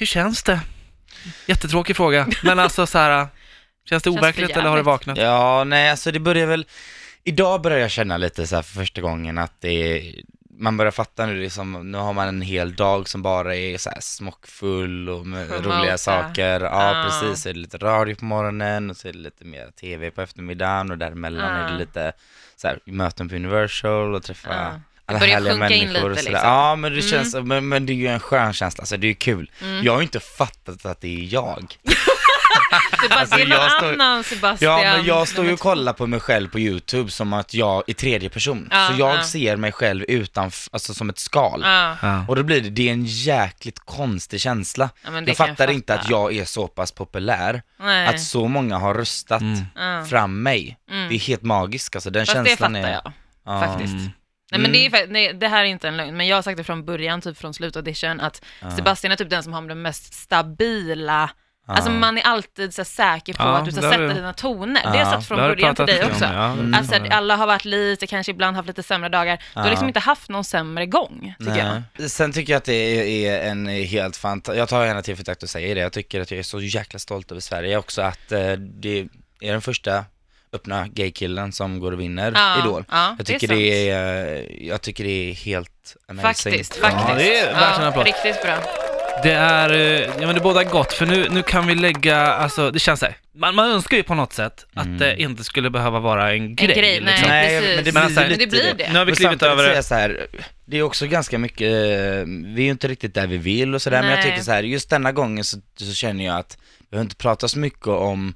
hur känns det? Jättetråkig fråga, men alltså så här, känns det overkligt eller har du vaknat? Ja, nej alltså det börjar väl, idag börjar jag känna lite så här för första gången att det är, man börjar fatta nu liksom, nu har man en hel dag som bara är så här smockfull och med Promota. roliga saker. Ja, Ja. precis. Så är det lite radio på morgonen och så är det lite mer tv på eftermiddagen och däremellan är Ja. det lite så här, möten på Universal och träffa Ja. Det alla börjar härliga sjunka in människor och lite, sådär. liksom. Ja, men det Mm. känns, men, men det är ju en skön känsla, alltså det är kul. Mm. Jag har ju inte fattat att det är jag. Sebastian, Alltså, det är någon jag står- annan Sebastian. Ja, men jag står ju och kollar på mig själv på YouTube som att jag är tredje person. Ja, så jag ja. ser mig själv utan, alltså som ett skal. Ja, Ja. Och då blir det, det är en jäkligt konstig känsla. ja, det Jag fattar inte fatta. att jag är så pass populär, Nej. att så många har röstat Mm. Fram mig. Mm. Det är helt magiskt alltså, den Fast det känslan fattar är... jag. Ja. faktiskt. Nej men det, är, Mm. nej, det här är inte en lögn, men jag har sagt det från början, typ från slutaudition, att Ja. Sebastian är typ den som har den mest stabila, Ja. alltså man är alltid så säker på Ja, att du ska sätta dina toner. Det har jag Ja, sagt från början till dig också. om, ja. Mm. Alltså alla har varit lite, kanske ibland haft lite sämre dagar. Du har Ja. liksom inte haft någon sämre gång, tycker jag. Nej. Sen tycker jag att det är, en helt fantastisk, jag tar gärna tillfället och säger det, jag tycker att jag är så jäkla stolt över Sverige också att eh, det är den första öppna gaykillen som går och vinner Ja, Idol. ja, Jag det är tycker det är, eh, jag tycker det är helt amazing. Faktiskt, Ja. faktiskt. det är verkligen en applåd. Riktigt bra. Det är, eh, ja men det båda gott, för nu, nu kan vi lägga, alltså det känns så här, man, man önskar ju på något sätt att Mm. det inte skulle behöva vara en grej. grej, nej. liksom. Nej, precis. men det Men blir alltså, Men det lite blir det. Nu har vi klivit över säger det. så här, det är också ganska mycket, eh, vi är ju inte riktigt där vi vill och sådär, men jag tycker så här, just denna gången så, så känner jag att vi behöver inte prata så mycket om,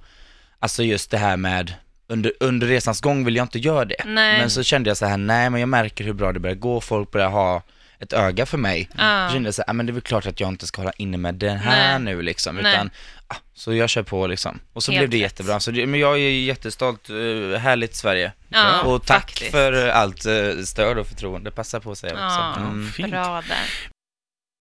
alltså just det här med, under, under resans gång vill jag inte göra det. Nej. Men så kände jag så här, nej men jag märker hur bra det börjar gå, folk börjar ha ett öga för mig. Ja. Då kände jag så här, ah, men det är väl klart att jag inte ska hålla inne med den här Nej. nu liksom, utan ah, så jag kör på liksom. Och så Helt blev det rätt. jättebra, så det, men jag är jättestolt, uh, härligt Sverige. Ja, och tack faktiskt. för eh, allt eh, stöd och förtroende, passa på att säga också. Ja, Mm. Fint. bra där.